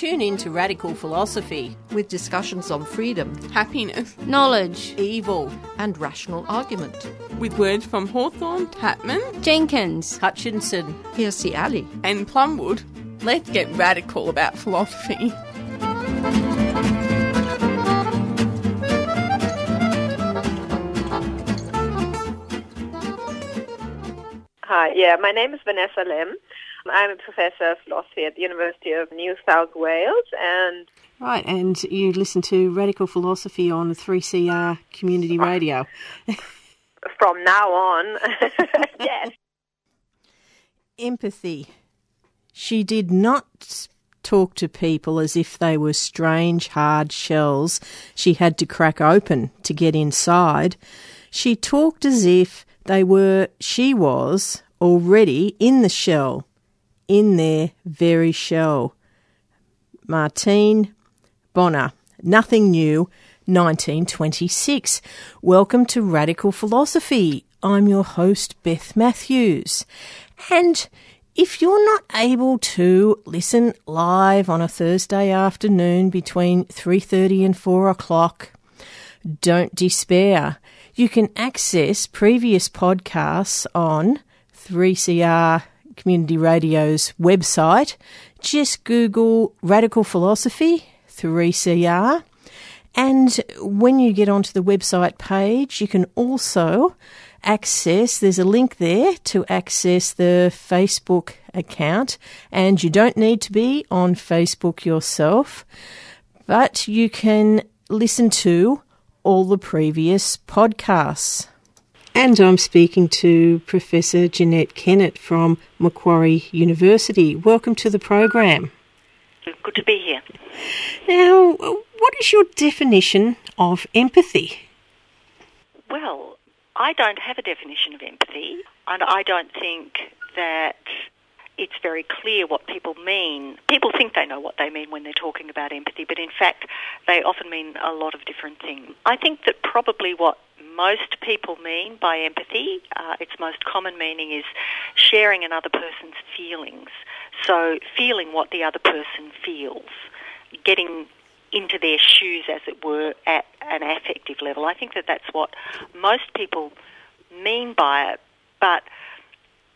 Tune in to Radical Philosophy with discussions on freedom, happiness, knowledge, evil, and rational argument. With words from Hawthorne, Tatman, Jenkins, Hutchinson, Hirsi Ali, and Plumwood. Let's get radical about philosophy. Hi, yeah, my name is Vanessa Lim. I'm a professor of philosophy at the University of New South Wales and Right, and you listen to Radical Philosophy on 3CR Community Radio. From now on, yes. Empathy. She did not talk to people as if they were strange, hard shells she had to crack open to get inside. She talked as if they were, she was, already in the shell in their very shell. Marita Bonner, Nothing New, 1926. Welcome to Radical Philosophy. I'm your host, Beth Matthews. And if you're not able to listen live on a Thursday afternoon between 3:30 and 4 o'clock, don't despair. You can access previous podcasts on 3CR Community Radio's website. Just Google Radical Philosophy 3CR. And when you get onto the website page, you can also access, there's a link there to access the Facebook account. And you don't need to be on Facebook yourself, but you can listen to all the previous podcasts. And I'm speaking to Professor Jeanette Kennett from Macquarie University. Welcome to the program. Good to be here. Now, what is your definition of empathy? Well, I don't have a definition of empathy, and I don't think that it's very clear what people mean. People think they know what they mean when they're talking about empathy, but in fact, they often mean a lot of different things. I think that probably what most people mean by empathy, uh, its most common meaning is sharing another person's feelings. So, feeling what the other person feels, getting into their shoes, as it were, at an affective level. I think that that's what most people mean by it, but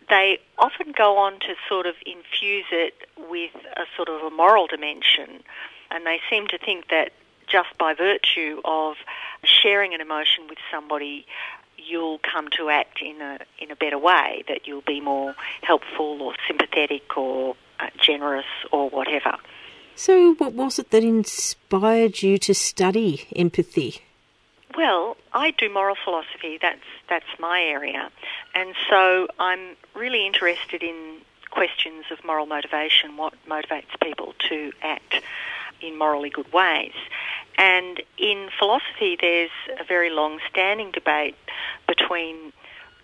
they often go on to sort of infuse it with a sort of a moral dimension, and they seem to think that just by virtue of sharing an emotion with somebody, you'll come to act in a in a better way. That you'll be more helpful or sympathetic or uh, generous or whatever. So, what was it that inspired you to study empathy? Well, I do moral philosophy. That's that's my area, and so I'm really interested in questions of moral motivation. What motivates people to act in morally good ways? And in philosophy, there's a very long standing debate between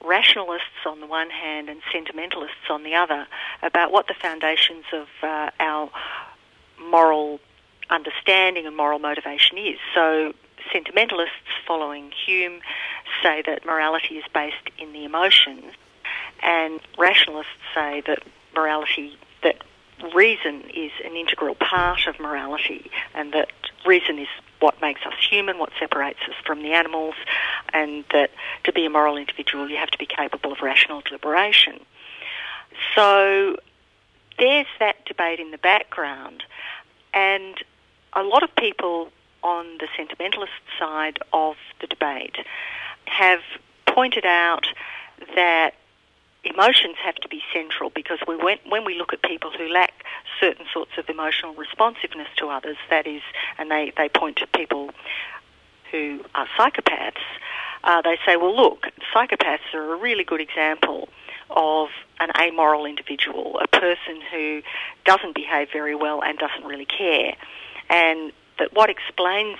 rationalists on the one hand and sentimentalists on the other about what the foundations of uh, our moral understanding and moral motivation is. So, sentimentalists following Hume say that morality is based in the emotions, and rationalists say that morality, that reason is an integral part of morality, and that reason is what makes us human, what separates us from the animals, and that to be a moral individual, you have to be capable of rational deliberation. So there's that debate in the background, and a lot of people on the sentimentalist side of the debate have pointed out that emotions have to be central because we when, when we look at people who lack certain sorts of emotional responsiveness to others, that is, and they, they point to people who are psychopaths, uh, they say, well, look, psychopaths are a really good example of an amoral individual, a person who doesn't behave very well and doesn't really care. And that what explains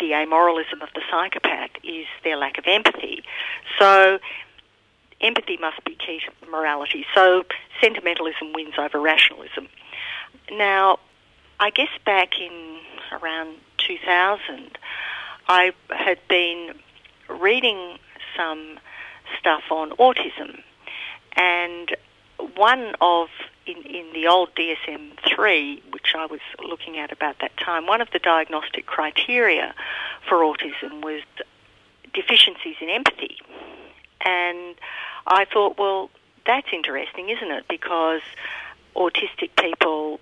the amoralism of the psychopath is their lack of empathy. So empathy must be key to morality. So sentimentalism wins over rationalism. Now, I guess back in around 2000, I had been reading some stuff on autism, and one of in, in the old DSM 3, which I was looking at about that time, one of the diagnostic criteria for autism was deficiencies in empathy. And I thought, well, that's interesting, isn't it? Because autistic people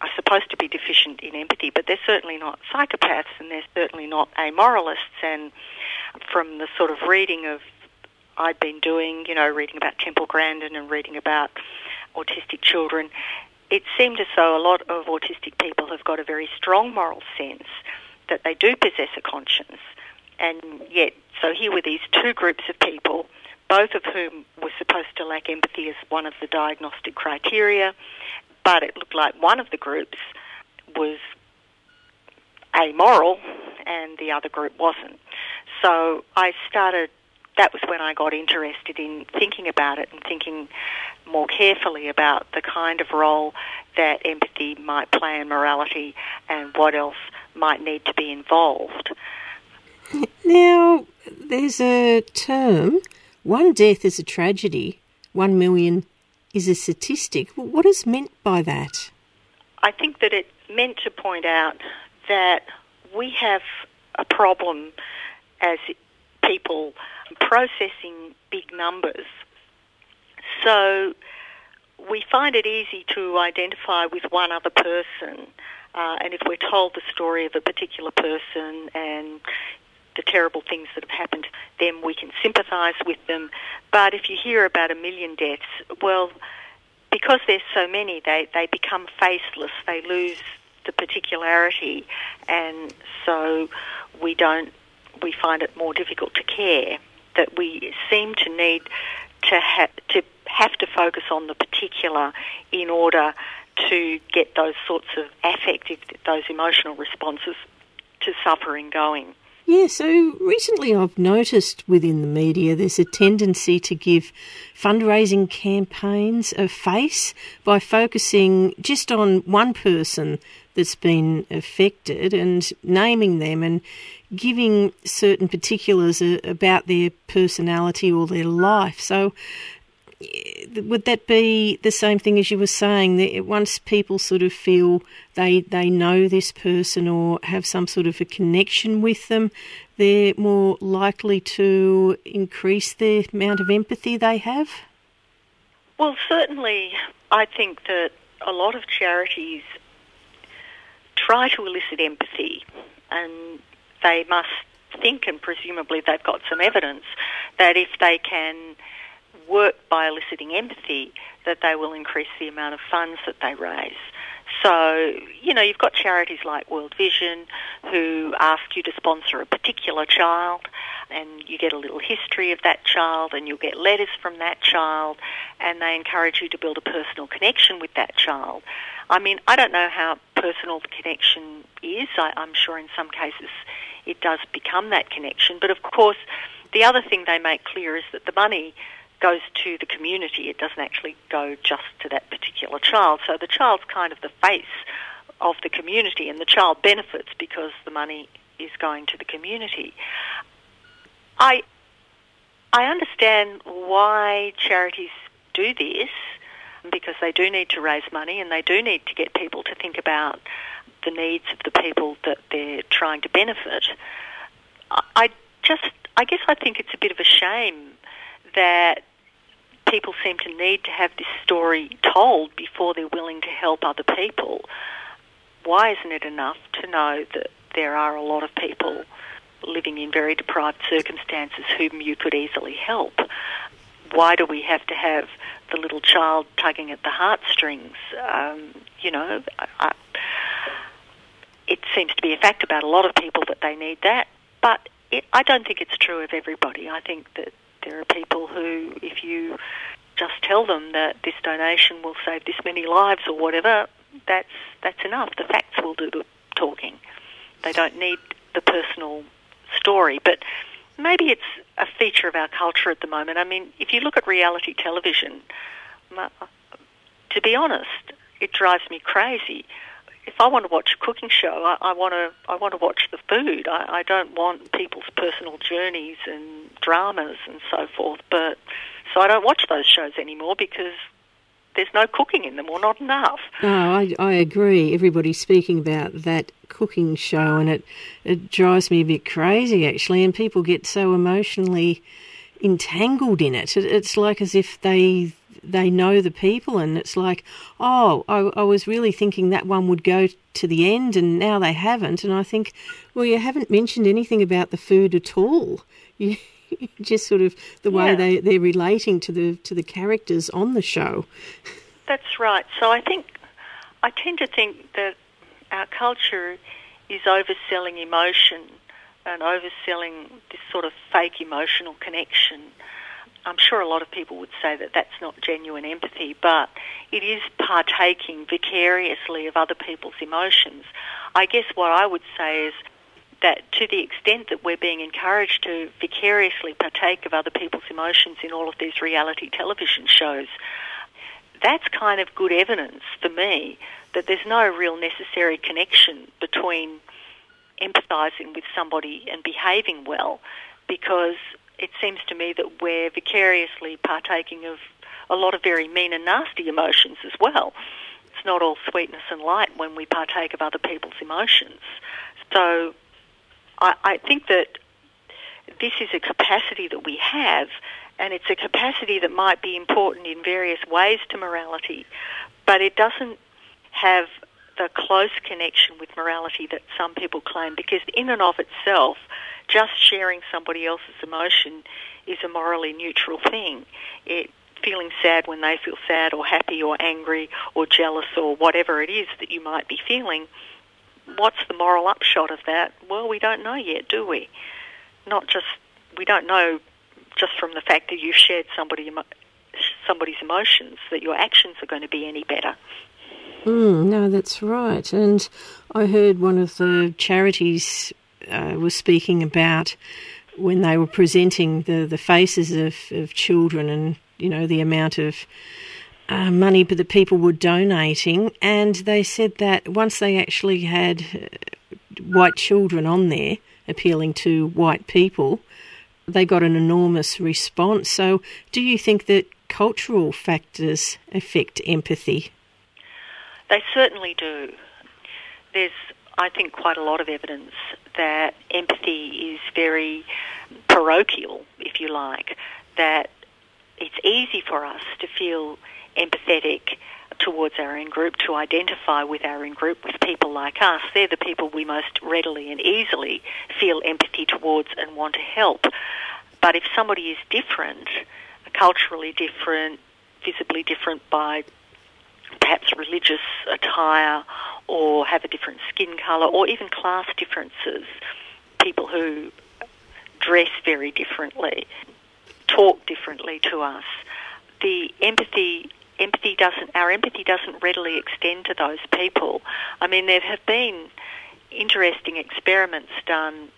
are supposed to be deficient in empathy, but they're certainly not psychopaths and they're certainly not amoralists. And from the sort of reading of I'd been doing, you know, reading about Temple Grandin and reading about autistic children, it seemed as though a lot of autistic people have got a very strong moral sense that they do possess a conscience. And yet, so here were these two groups of people, both of whom were supposed to lack empathy as one of the diagnostic criteria, but it looked like one of the groups was amoral and the other group wasn't. So I started that was when I got interested in thinking about it and thinking more carefully about the kind of role that empathy might play in morality and what else might need to be involved. Now, there's a term one death is a tragedy, one million is a statistic. What is meant by that? I think that it's meant to point out that we have a problem as people processing big numbers. So we find it easy to identify with one other person. Uh, and if we're told the story of a particular person and the terrible things that have happened to them, we can sympathise with them. But if you hear about a million deaths, well, because there's so many, they, they become faceless. They lose the particularity, and so we don't. We find it more difficult to care that we seem to need to have to have to focus on the particular in order to get those sorts of affective, those emotional responses to suffering going. Yeah, so recently I've noticed within the media there's a tendency to give fundraising campaigns a face by focusing just on one person that's been affected and naming them and giving certain particulars about their personality or their life. So, would that be the same thing as you were saying that once people sort of feel they they know this person or have some sort of a connection with them they're more likely to increase the amount of empathy they have? Well certainly i think that a lot of charities try to elicit empathy and they must think, and presumably they've got some evidence, that if they can work by eliciting empathy, that they will increase the amount of funds that they raise. So, you know, you've got charities like World Vision who ask you to sponsor a particular child and you get a little history of that child and you'll get letters from that child and they encourage you to build a personal connection with that child. I mean, I don't know how personal the connection is. I, I'm sure in some cases it does become that connection. But of course, the other thing they make clear is that the money goes to the community. It doesn't actually go just to that particular child. So the child's kind of the face of the community, and the child benefits because the money is going to the community. I I understand why charities do this because they do need to raise money and they do need to get people to think about the needs of the people that they're trying to benefit. I just, I guess I think it's a bit of a shame that people seem to need to have this story told before they're willing to help other people. Why isn't it enough to know that there are a lot of people living in very deprived circumstances whom you could easily help? Why do we have to have the little child tugging at the heartstrings? Um, you know, I, it seems to be a fact about a lot of people that they need that, but it, I don't think it's true of everybody. I think that there are people who, if you just tell them that this donation will save this many lives or whatever, that's that's enough. The facts will do the talking. They don't need the personal story. But maybe it's a feature of our culture at the moment. I mean, if you look at reality television, to be honest, it drives me crazy. If I want to watch a cooking show, I, I want to I want to watch the food. I, I don't want people's personal journeys and dramas and so forth. But so I don't watch those shows anymore because there's no cooking in them or not enough. No, I, I agree. Everybody's speaking about that cooking show, and it it drives me a bit crazy actually. And people get so emotionally entangled in it it's like as if they they know the people, and it's like, oh, I, I was really thinking that one would go to the end, and now they haven't. And I think, well, you haven't mentioned anything about the food at all. You, just sort of the way Yeah. they they're relating to the to the characters on the show. That's right. So I think I tend to think that our culture is overselling emotion and overselling this sort of fake emotional connection. I'm sure a lot of people would say that that's not genuine empathy, but it is partaking vicariously of other people's emotions. I guess what I would say is that to the extent that we're being encouraged to vicariously partake of other people's emotions in all of these reality television shows, that's kind of good evidence for me that there's no real necessary connection between empathizing with somebody and behaving well because it seems to me that we're vicariously partaking of a lot of very mean and nasty emotions as well. It's not all sweetness and light when we partake of other people's emotions. So I, I think that this is a capacity that we have, and it's a capacity that might be important in various ways to morality, but it doesn't have the close connection with morality that some people claim because in and of itself, just sharing somebody else's emotion is a morally neutral thing. It feeling sad when they feel sad or happy or angry or jealous or whatever it is that you might be feeling, what's the moral upshot of that? Well, we don't know yet, do we? Not just we don't know just from the fact that you've shared somebody somebody's emotions that your actions are going to be any better. Mm, no, that's right. And I heard one of the charities uh, was speaking about when they were presenting the, the faces of, of children and, you know, the amount of uh, money that people were donating. And they said that once they actually had uh, white children on there appealing to white people, they got an enormous response. So, do you think that cultural factors affect empathy? They certainly do. There's, I think, quite a lot of evidence that empathy is very parochial, if you like, that it's easy for us to feel empathetic towards our in group, to identify with our in group, with people like us. They're the people we most readily and easily feel empathy towards and want to help. But if somebody is different, culturally different, visibly different by perhaps religious attire or have a different skin colour or even class differences, people who dress very differently, talk differently to us, the empathy empathy doesn't our empathy doesn't readily extend to those people. I mean there have been interesting experiments done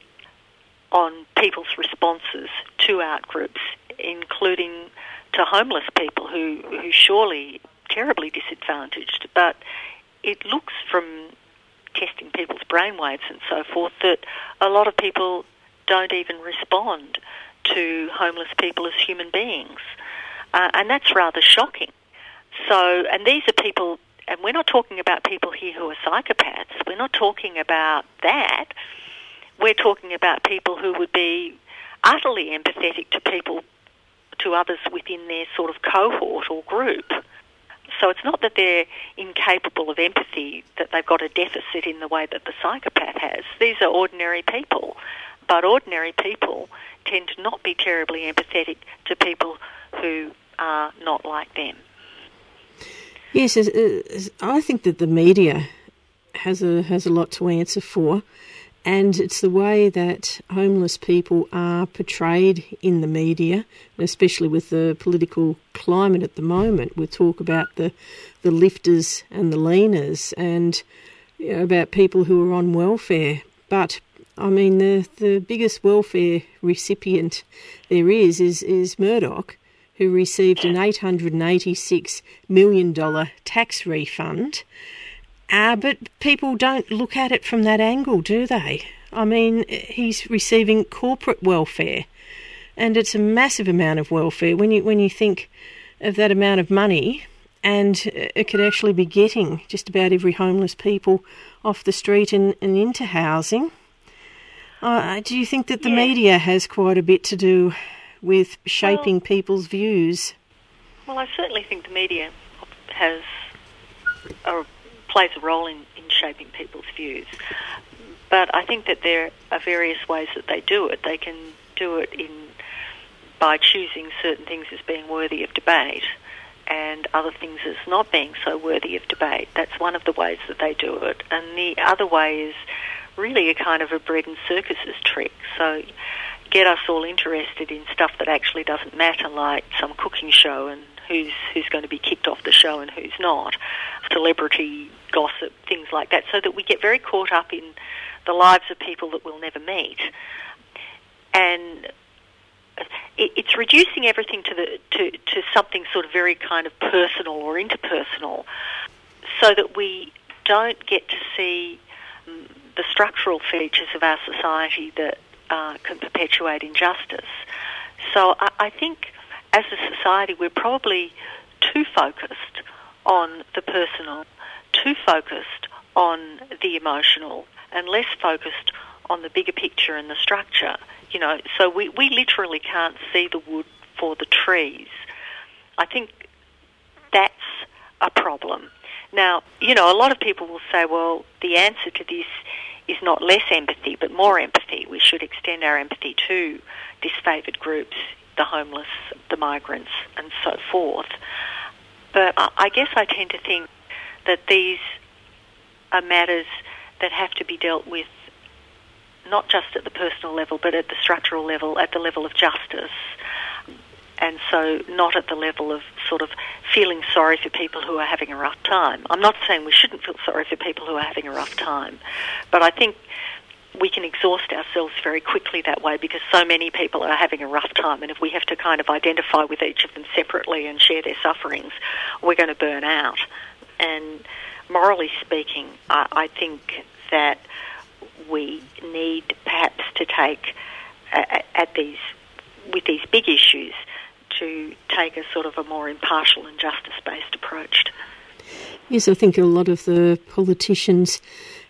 on people's responses to out groups, including to homeless people who, who surely terribly disadvantaged. But it looks from testing people's brainwaves and so forth that a lot of people don't even respond to homeless people as human beings. Uh, and that's rather shocking. So, and these are people, and we're not talking about people here who are psychopaths. We're not talking about that. We're talking about people who would be utterly empathetic to people, to others within their sort of cohort or group. So it's not that they're incapable of empathy, that they've got a deficit in the way that the psychopath has. These are ordinary people. But ordinary people tend to not be terribly empathetic to people who are not like them. Yes, I think that the media has a has a lot to answer for, and it's the way that homeless people are portrayed in the media, especially with the political climate at the moment. We talk about the the lifters and the leaners, and you know, about people who are on welfare. But I mean, the, the biggest welfare recipient there is is, is Murdoch, who received an $886 million tax refund. Uh, but people don't look at it from that angle, do they? I mean, he's receiving corporate welfare, and it's a massive amount of welfare when you when you think of that amount of money, and it could actually be getting just about every homeless people off the street and, and into housing. Uh, do you think that the Yeah. media has quite a bit to do with shaping Well- people's views? Well, I certainly think the media has a, plays a role in, in shaping people's views. But I think that there are various ways that they do it. They can do it in by choosing certain things as being worthy of debate and other things as not being so worthy of debate. That's one of the ways that they do it. And the other way is really a kind of a bread and circuses trick. So get us all interested in stuff that actually doesn't matter, like some cooking show and who's who's going to be kicked off the show and who's not, celebrity gossip, things like that, so that we get very caught up in the lives of people that we'll never meet, and it, it's reducing everything to the to, to something sort of very kind of personal or interpersonal, so that we don't get to see the structural features of our society that uh, can perpetuate injustice. So I, I think as a society we're probably too focused on the personal, too focused on the emotional, and less focused on the bigger picture and the structure. You know, so we, we literally can't see the wood for the trees. I think that's a problem. Now, you know, a lot of people will say, well, the answer to this is not less empathy, but more empathy. We should extend our empathy to disfavoured groups, the homeless, the migrants, and so forth. But I guess I tend to think that these are matters that have to be dealt with not just at the personal level, but at the structural level, at the level of justice. And so, not at the level of sort of feeling sorry for people who are having a rough time. I'm not saying we shouldn't feel sorry for people who are having a rough time, but I think we can exhaust ourselves very quickly that way because so many people are having a rough time, and if we have to kind of identify with each of them separately and share their sufferings, we're going to burn out. And morally speaking, I, I think that we need perhaps to take at these with these big issues to take a sort of a more impartial and justice-based approach. Yes, I think a lot of the politicians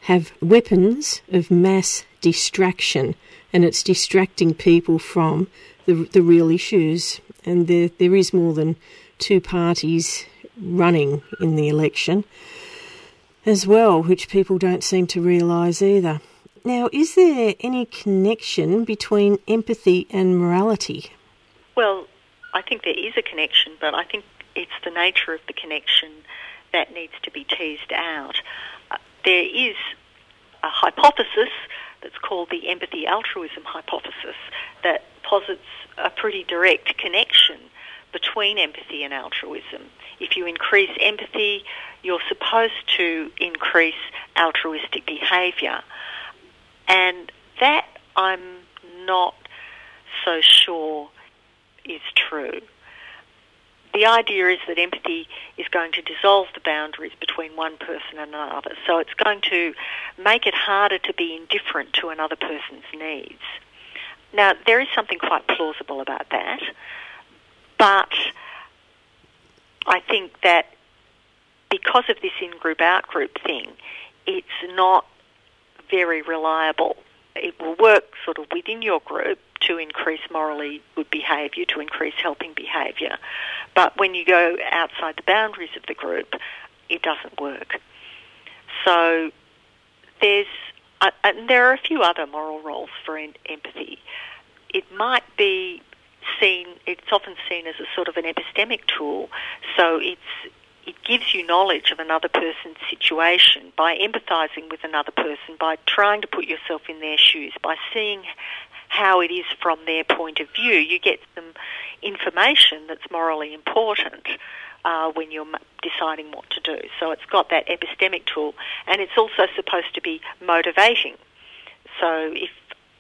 have weapons of mass distraction, and it's distracting people from the, the real issues. And there, there is more than two parties running in the election as well, which people don't seem to realise either. Now, is there any connection between empathy and morality? Well, I think there is a connection, but I think it's the nature of the connection that needs to be teased out. Uh, there is a hypothesis that's called the empathy altruism hypothesis that posits a pretty direct connection between empathy and altruism. If you increase empathy, you're supposed to increase altruistic behaviour. And that I'm not so sure is true. The idea is that empathy is going to dissolve the boundaries between one person and another. So it's going to make it harder to be indifferent to another person's needs. Now, there is something quite plausible about that, but I think that because of this in-group, out-group thing, it's not very reliable. It will work sort of within your group to increase morally good behaviour, to increase helping behaviour. But when you go outside the boundaries of the group, it doesn't work. So there's, uh, and there are a few other moral roles for empathy. It might be seen, it's often seen as a sort of an epistemic tool. So it's it gives you knowledge of another person's situation by empathising with another person, by trying to put yourself in their shoes, by seeing how it is from their point of view. You get some information that's morally important uh, when you're deciding what to do. So it's got that epistemic tool, and it's also supposed to be motivating. so if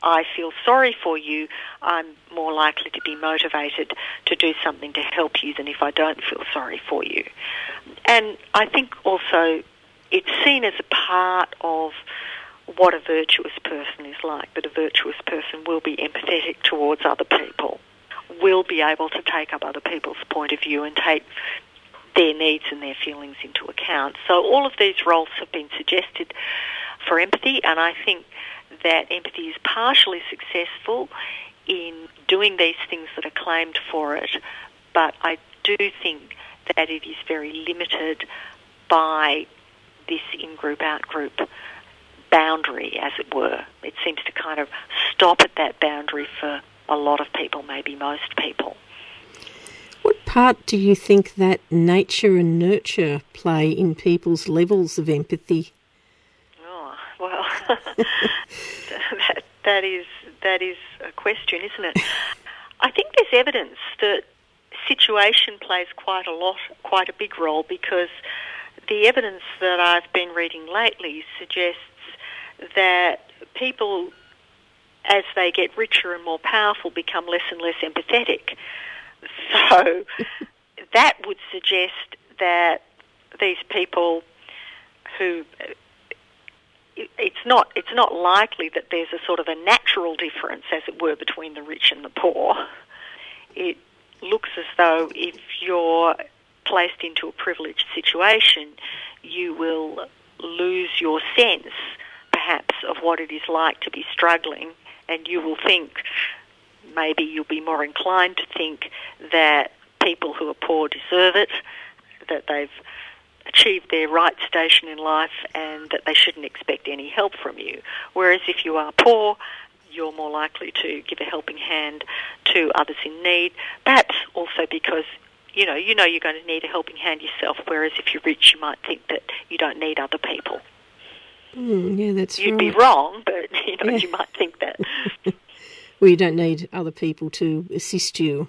I feel sorry for you, I'm more likely to be motivated to do something to help you than if I don't feel sorry for you. And I think also it's seen as a part of what a virtuous person is like, that a virtuous person will be empathetic towards other people, will be able to take up other people's point of view and take their needs and their feelings into account. So all of these roles have been suggested for empathy, and I think that empathy is partially successful in doing these things that are claimed for it, but I do think that it is very limited by this in-group, out-group boundary, as it were. It seems to kind of stop at that boundary for a lot of people, maybe most people. What part do you think that nature and nurture play in people's levels of empathy? Well, that, that is that is a question, isn't it? I think there's evidence that situation plays quite a lot, quite a big role because the evidence that I've been reading lately suggests that people, as they get richer and more powerful, become less and less empathetic. So that would suggest that these people who it's not it's not likely that there's a sort of a natural difference, as it were, between the rich and the poor. It looks as though if you're placed into a privileged situation, you will lose your sense, perhaps, of what it is like to be struggling, and you will think, maybe you'll be more inclined to think that people who are poor deserve it, that they've achieved their right station in life, and that they shouldn't expect any help from you. Whereas if you are poor, you're more likely to give a helping hand to others in need, perhaps also because you know, you know you're going to need a helping hand yourself. Whereas if you're rich, you might think that you don't need other people. Mm, yeah, that's You'd right. be wrong, but you know Yeah. you might think that. Well, you don't need other people to assist you,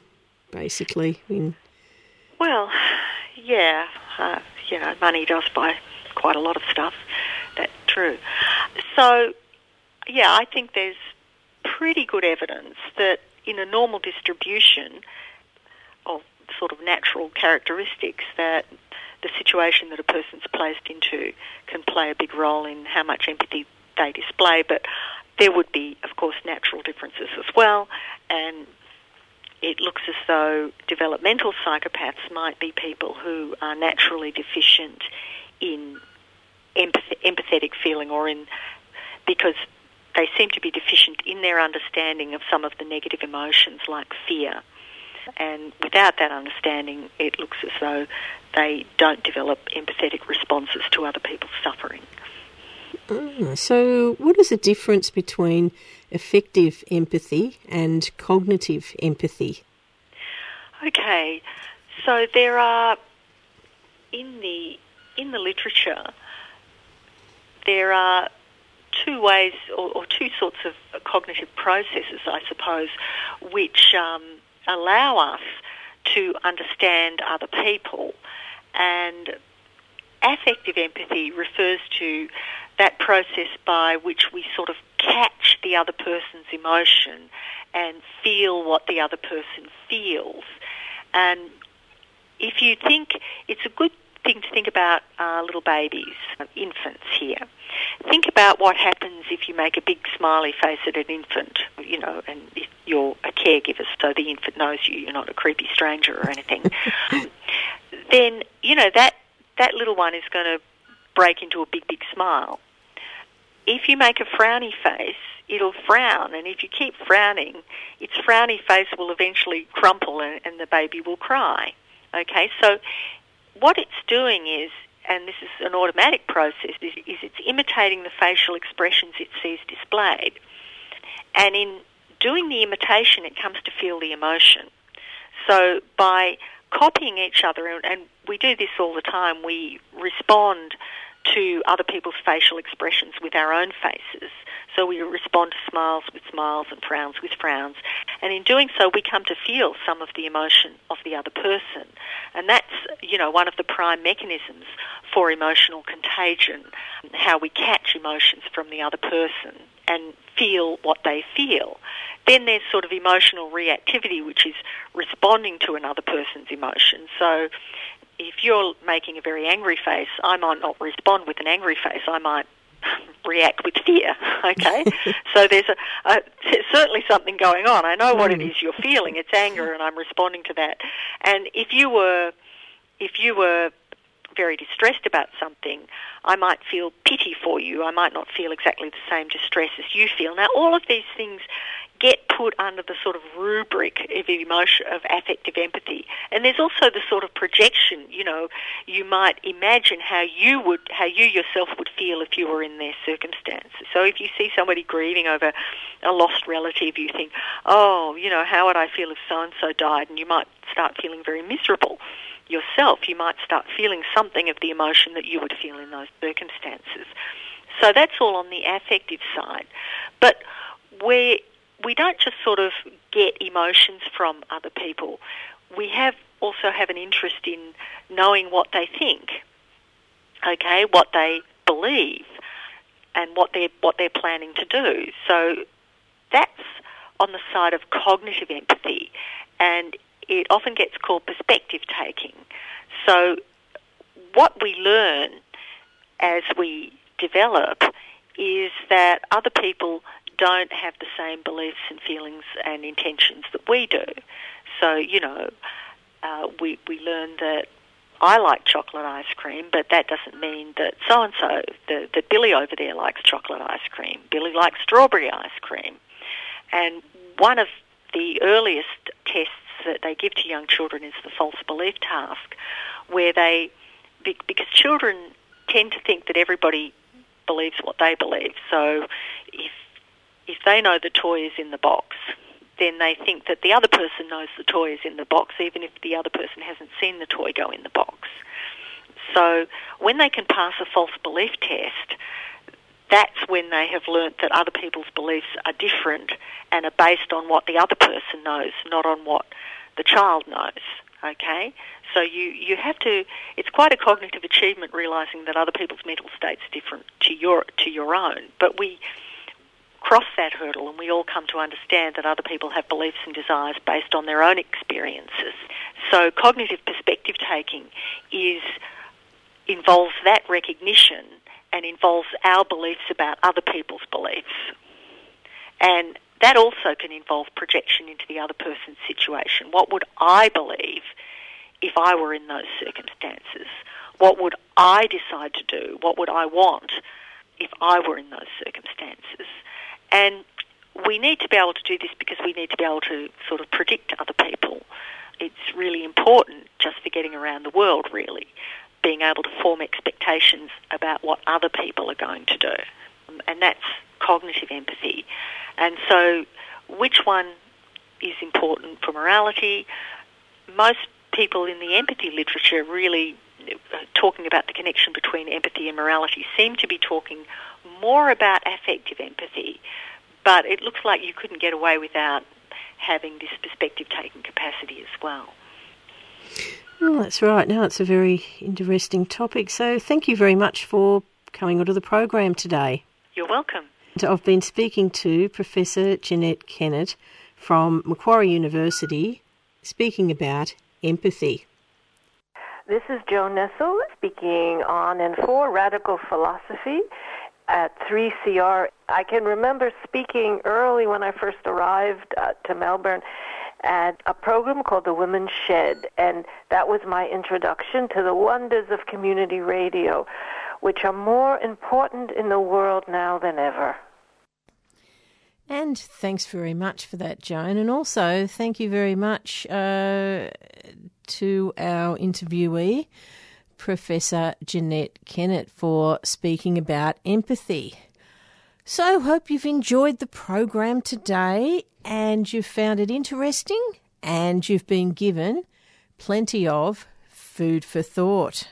basically. In, Well, yeah, uh, you know, money does buy quite a lot of stuff. That's true. So, yeah, I think there's pretty good evidence that in a normal distribution of sort of natural characteristics that the situation that a person's placed into can play a big role in how much empathy they display, but there would be, of course, natural differences as well, and it looks as though developmental psychopaths might be people who are naturally deficient in empath- empathetic feeling or in because they seem to be deficient in their understanding of some of the negative emotions like fear. And without that understanding, it looks as though they don't develop empathetic responses to other people's suffering. Ah, so, what is the difference between affective empathy and cognitive empathy? Okay, so there are in the in the literature there are two ways or, or two sorts of cognitive processes, I suppose, which um, allow us to understand other people. And affective empathy refers to that process by which we sort of catch the other person's emotion and feel what the other person feels. And if you think it's a good thing to think about uh, little babies, infants here. Think about what happens if you make a big smiley face at an infant, you know, and if you're a caregiver, so the infant knows you, you're not a creepy stranger or anything. then, you know, that, that little one is going to break into a big, big smile. If you make a frowny face, it'll frown, and if you keep frowning, its frowny face will eventually crumple and, and the baby will cry. Okay, so what it's doing is, and this is an automatic process, is, is it's imitating the facial expressions it sees displayed. And in doing the imitation, it comes to feel the emotion. So by copying each other, and, and we do this all the time, we respond to other people's facial expressions with our own faces. So we respond to smiles with smiles and frowns with frowns. And in doing so, we come to feel some of the emotion of the other person. And that's, you know, one of the prime mechanisms for emotional contagion, how we catch emotions from the other person and feel what they feel. Then there's sort of emotional reactivity, which is responding to another person's emotion. So if you're making a very angry face, I might not respond with an angry face. I might react with fear. Okay, so there's a, a there's certainly something going on. I know what it hmm. is you're feeling. It's anger, and I'm responding to that. And if you were if you were very distressed about something, I might feel pity for you. I might not feel exactly the same distress as you feel. Now, all of these things get put under the sort of rubric of emotion of affective empathy. And there's also the sort of projection, you know, you might imagine how you would how you yourself would feel if you were in their circumstances. So if you see somebody grieving over a lost relative, you think, "Oh, you know, how would I feel if so and so died?" and you might start feeling very miserable yourself. You might start feeling something of the emotion that you would feel in those circumstances. So that's all on the affective side. But where we don't just sort of get emotions from other people. We have also have an interest in knowing what they think, okay, what they believe, and what they're what they're planning to do. So that's on the side of cognitive empathy, and it often gets called perspective taking. So what we learn as we develop is that other people don't have the same beliefs and feelings and intentions that we do. So, you know, uh, we, we learn that I like chocolate ice cream, but that doesn't mean that so and so, that Billy over there likes chocolate ice cream. Billy likes strawberry ice cream. And one of the earliest tests that they give to young children is the false belief task, where they, because children tend to think that everybody believes what they believe. So if if they know the toy is in the box, then they think that the other person knows the toy is in the box, even if the other person hasn't seen the toy go in the box. So when they can pass a false belief test, that's when they have learnt that other people's beliefs are different and are based on what the other person knows, not on what the child knows. Okay? So you, you have to, it's quite a cognitive achievement realizing that other people's mental states are different to your, to your own. But we, cross that hurdle and we all come to understand that other people have beliefs and desires based on their own experiences. So cognitive perspective taking is involves that recognition and involves our beliefs about other people's beliefs. And that also can involve projection into the other person's situation. What would I believe if I were in those circumstances? What would I decide to do? What would I want if I were in those circumstances? And we need to be able to do this because we need to be able to sort of predict other people. It's really important just for getting around the world, really, being able to form expectations about what other people are going to do. And that's cognitive empathy. And so, which one is important for morality? Most people in the empathy literature really uh, talking about the connection between empathy and morality seem to be talking more about affective empathy, but it looks like you couldn't get away without having this perspective taking capacity as well. Well, that's right. Now it's a very interesting topic. So thank you very much for coming onto the program today. You're welcome. I've been speaking to Professor Jeanette Kennett from Macquarie University, speaking about empathy. This is Jo Nessel speaking on and for radical philosophy at 3CR. I can remember speaking early when I first arrived uh, to Melbourne at a program called The Women's Shed, and that was my introduction to the wonders of community radio, which are more important in the world now than ever. And thanks very much for that, Joan. And also, thank you very much uh, to our interviewee, Professor Jeanette Kennett, for speaking about empathy. So, hope you've enjoyed the program today and you've found it interesting and you've been given plenty of food for thought.